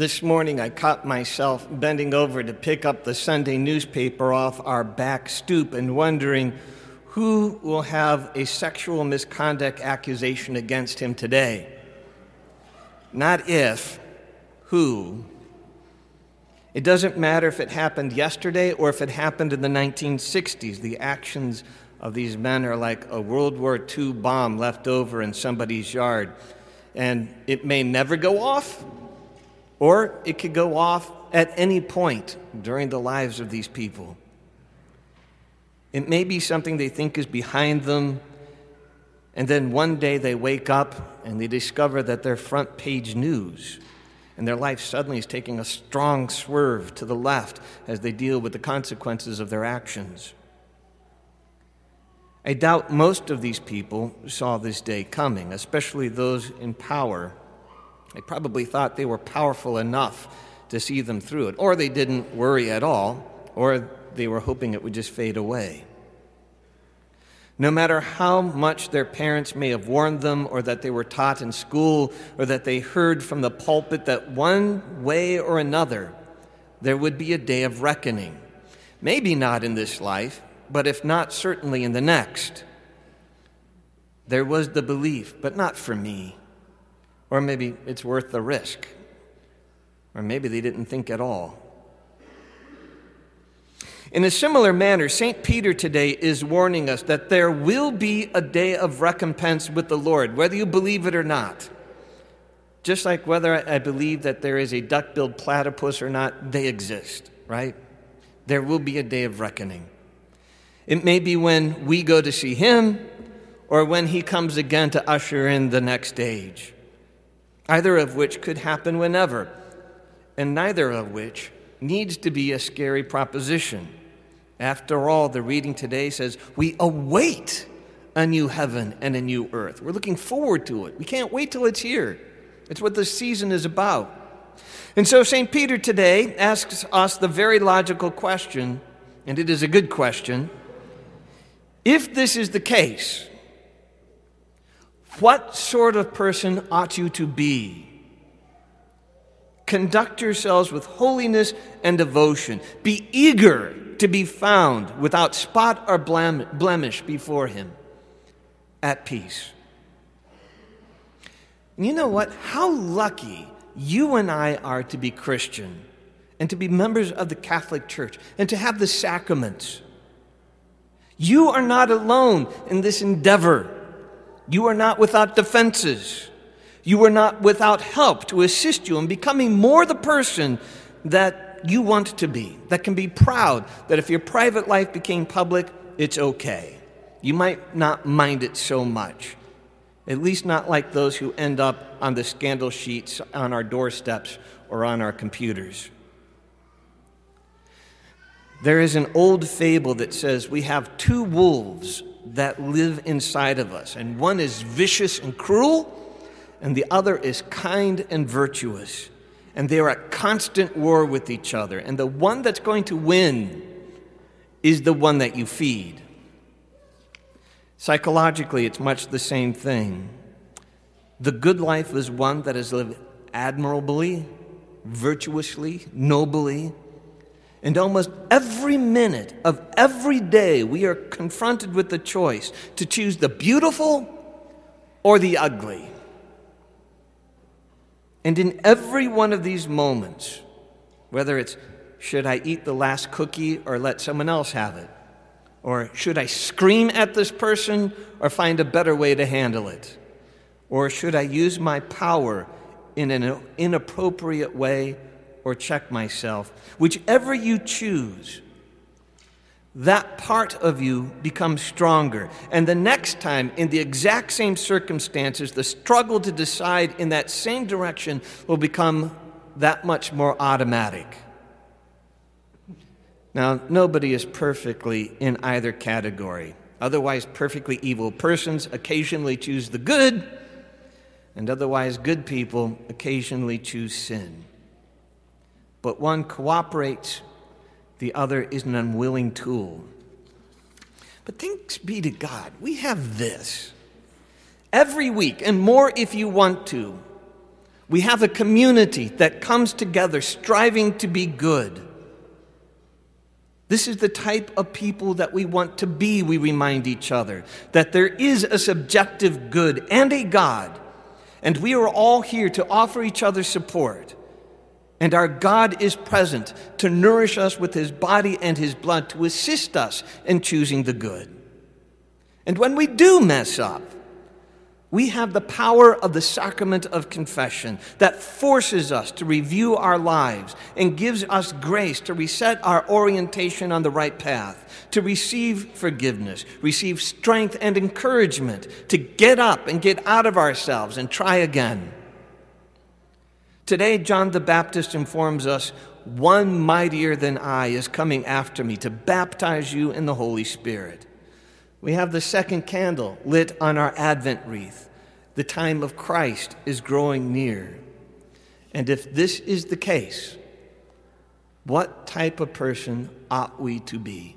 This morning, I caught myself bending over to pick up the Sunday newspaper off our back stoop and wondering who will have a sexual misconduct accusation against him today. Not if, who. It doesn't matter if it happened yesterday or if it happened in the 1960s. The actions of these men are like a World War II bomb left over in somebody's yard. And it may never go off, or it could go off at any point during the lives of these people. It may be something they think is behind them, and then one day they wake up and they discover that their front page news and their life suddenly is taking a strong swerve to the left as they deal with the consequences of their actions. I doubt most of these people saw this day coming, especially those in power. They probably thought they were powerful enough to see them through it, or they didn't worry at all, or they were hoping it would just fade away. No matter how much their parents may have warned them, or that they were taught in school, or that they heard from the pulpit that one way or another there would be a day of reckoning. Maybe not in this life, but if not, certainly in the next. There was the belief, but not for me. Or maybe it's worth the risk. Or maybe they didn't think at all. In a similar manner, St. Peter today is warning us that there will be a day of recompense with the Lord, whether you believe it or not. Just like whether I believe that there is a duck billed platypus or not, they exist, right? There will be a day of reckoning. It may be when we go to see him or when he comes again to usher in the next age, either of which could happen whenever, and neither of which needs to be a scary proposition. After all, the reading today says we await a new heaven and a new earth. We're looking forward to it. We can't wait till it's here. It's what this season is about. And so, St. Peter today asks us the very logical question, and it is a good question if this is the case, what sort of person ought you to be? Conduct yourselves with holiness and devotion. Be eager to be found without spot or blemish before Him, at peace. And you know what? How lucky you and I are to be Christian and to be members of the Catholic Church and to have the sacraments. You are not alone in this endeavor. You are not without defenses. You are not without help to assist you in becoming more the person that you want to be, that can be proud that if your private life became public, it's okay. You might not mind it so much, at least not like those who end up on the scandal sheets on our doorsteps or on our computers. There is an old fable that says we have two wolves that live inside of us, and one is vicious and cruel, and the other is kind and virtuous. And they are at constant war with each other. And the one that's going to win is the one that you feed. Psychologically, it's much the same thing. The good life is one that is lived admirably, virtuously, nobly, and almost every minute of every day, we are confronted with the choice to choose the beautiful or the ugly. And in every one of these moments, whether it's should I eat the last cookie or let someone else have it? Or should I scream at this person or find a better way to handle it? Or should I use my power in an inappropriate way or check myself. Whichever you choose, that part of you becomes stronger. And the next time, in the exact same circumstances, the struggle to decide in that same direction will become that much more automatic. Now, nobody is perfectly in either category. Otherwise, perfectly evil persons occasionally choose the good, and otherwise, good people occasionally choose sin but one cooperates, the other is an unwilling tool. But thanks be to God, we have this. Every week, and more if you want to, We have a community that comes together striving to be good. This is the type of people that we want to be, we remind each other. That there is a subjective good and a God, and we are all here to offer each other support. And our God is present to nourish us with his body and his blood to assist us in choosing the good. And when we do mess up, we have the power of the sacrament of confession that forces us to review our lives and gives us grace to reset our orientation on the right path, to receive forgiveness, receive strength and encouragement to get up and get out of ourselves and try again. Today, John the Baptist informs us one mightier than I is coming after me to baptize you in the Holy Spirit. We have the second candle lit on our Advent wreath. The time of Christ is growing near. And if this is the case, what type of person ought we to be?